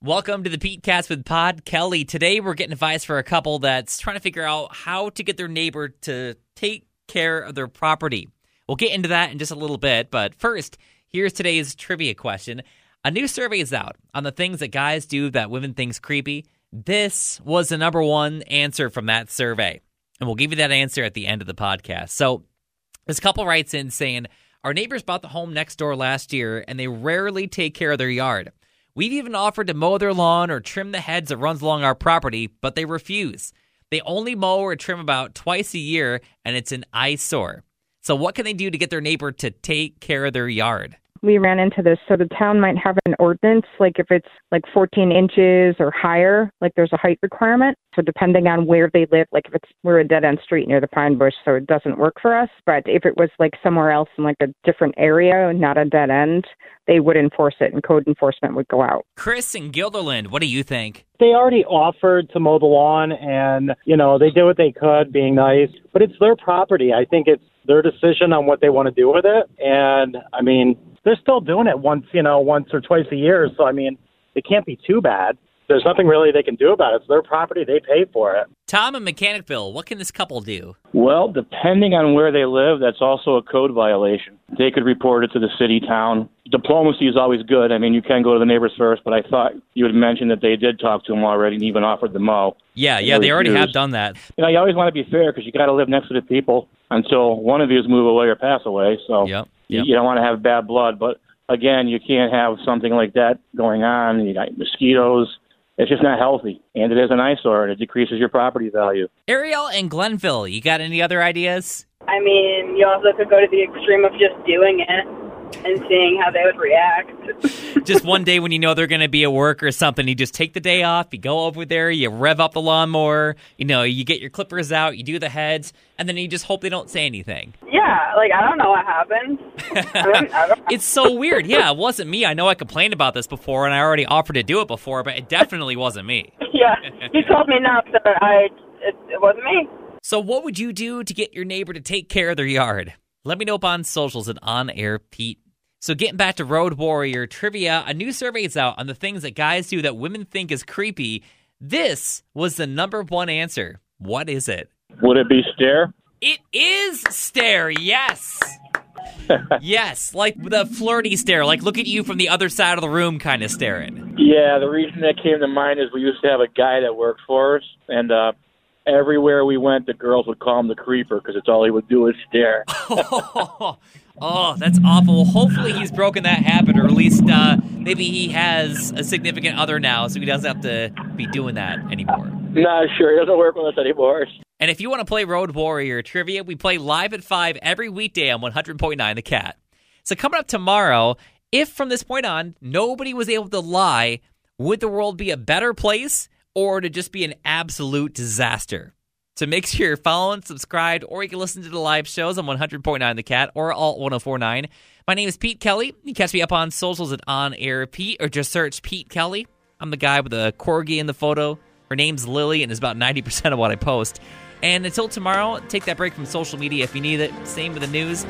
Welcome to the Pete Cast with Pod Kelly. Today we're getting advice for a couple that's trying to figure out how to get their neighbor to take care of their property. We'll get into that in just a little bit, but first, here's today's trivia question. A new survey is out on the things that guys do that women think's creepy. This was the number one answer from that survey. And we'll give you that answer at the end of the podcast. So, this couple writes in saying, Our neighbors bought the home next door last year and they rarely take care of their yard. We've even offered to mow their lawn or trim the hedge that runs along our property, but they refuse. They only mow or trim about twice a year, and it's an eyesore. So, what can they do to get their neighbor to take care of their yard? We ran into this. So the town might have an ordinance, like if it's like 14 inches or higher, like there's a height requirement. So depending on where they live, like if it's we're a dead end street near the pine bush, so it doesn't work for us. But if it was like somewhere else in like a different area, not a dead end, they would enforce it, and code enforcement would go out. Chris and Guilderland, what do you think? They already offered to mow the lawn, and you know they did what they could, being nice. But it's their property. I think it's their decision on what they want to do with it. And I mean, they're still doing it once, you know, once or twice a year. So I mean, it can't be too bad. There's nothing really they can do about it. It's their property; they pay for it. Tom and Mechanicville, what can this couple do? Well, depending on where they live, that's also a code violation. They could report it to the city, town. Diplomacy is always good. I mean, you can go to the neighbors first, but I thought you had mentioned that they did talk to them already and even offered the mow. Yeah, yeah, they already have done that. You know, you always want to be fair because you got to live next to the people until one of you move away or pass away. So Yep, you, yep. you don't want to have bad blood. But again, you can't have something like that going on. You got mosquitoes. It's just not healthy, and it is an eyesore, and it decreases your property value. Ariel and Glenville, you got any other ideas? I mean, you also could go to the extreme of just doing it and seeing how they would react. just one day when you know they're going to be at work or something, you just take the day off, you go over there, you rev up the lawnmower, you know, you get your clippers out, you do the heads, and then you just hope they don't say anything. Yeah, like I don't know what happened. I don't, I don't, It's so weird. Yeah, it wasn't me. I know I complained about this before and I already offered to do it before, but it definitely wasn't me. yeah, you told me not, so I it, it wasn't me. So, what would you do to get your neighbor to take care of their yard? Let me know up on socials at On Air Pete. So, getting back to Road Warrior trivia, a new survey is out on the things that guys do that women think is creepy. This was the number one answer. What is it? Would it be stare? It is stare, yes. yes, like the flirty stare, like look at you from the other side of the room kind of staring. Yeah, the reason that came to mind is we used to have a guy that worked for us, and uh, everywhere we went, the girls would call him the creeper because it's all he would do is stare. oh, that's awful. Hopefully, he's broken that habit, or at least uh, maybe he has a significant other now, so he doesn't have to be doing that anymore. Not sure. He doesn't work with us anymore. And if you want to play Road Warrior trivia, we play live at 5 every weekday on 100.9 The Cat. So, coming up tomorrow, if from this point on nobody was able to lie, would the world be a better place or to just be an absolute disaster? So make sure you're following, subscribed, or you can listen to the live shows on 100.9 The Cat or Alt 1049. My name is Pete Kelly. You catch me up on socials at On Air Pete or just search Pete Kelly. I'm the guy with the corgi in the photo. Her name's Lily and is about 90% of what I post. And until tomorrow, take that break from social media if you need it. Same with the news.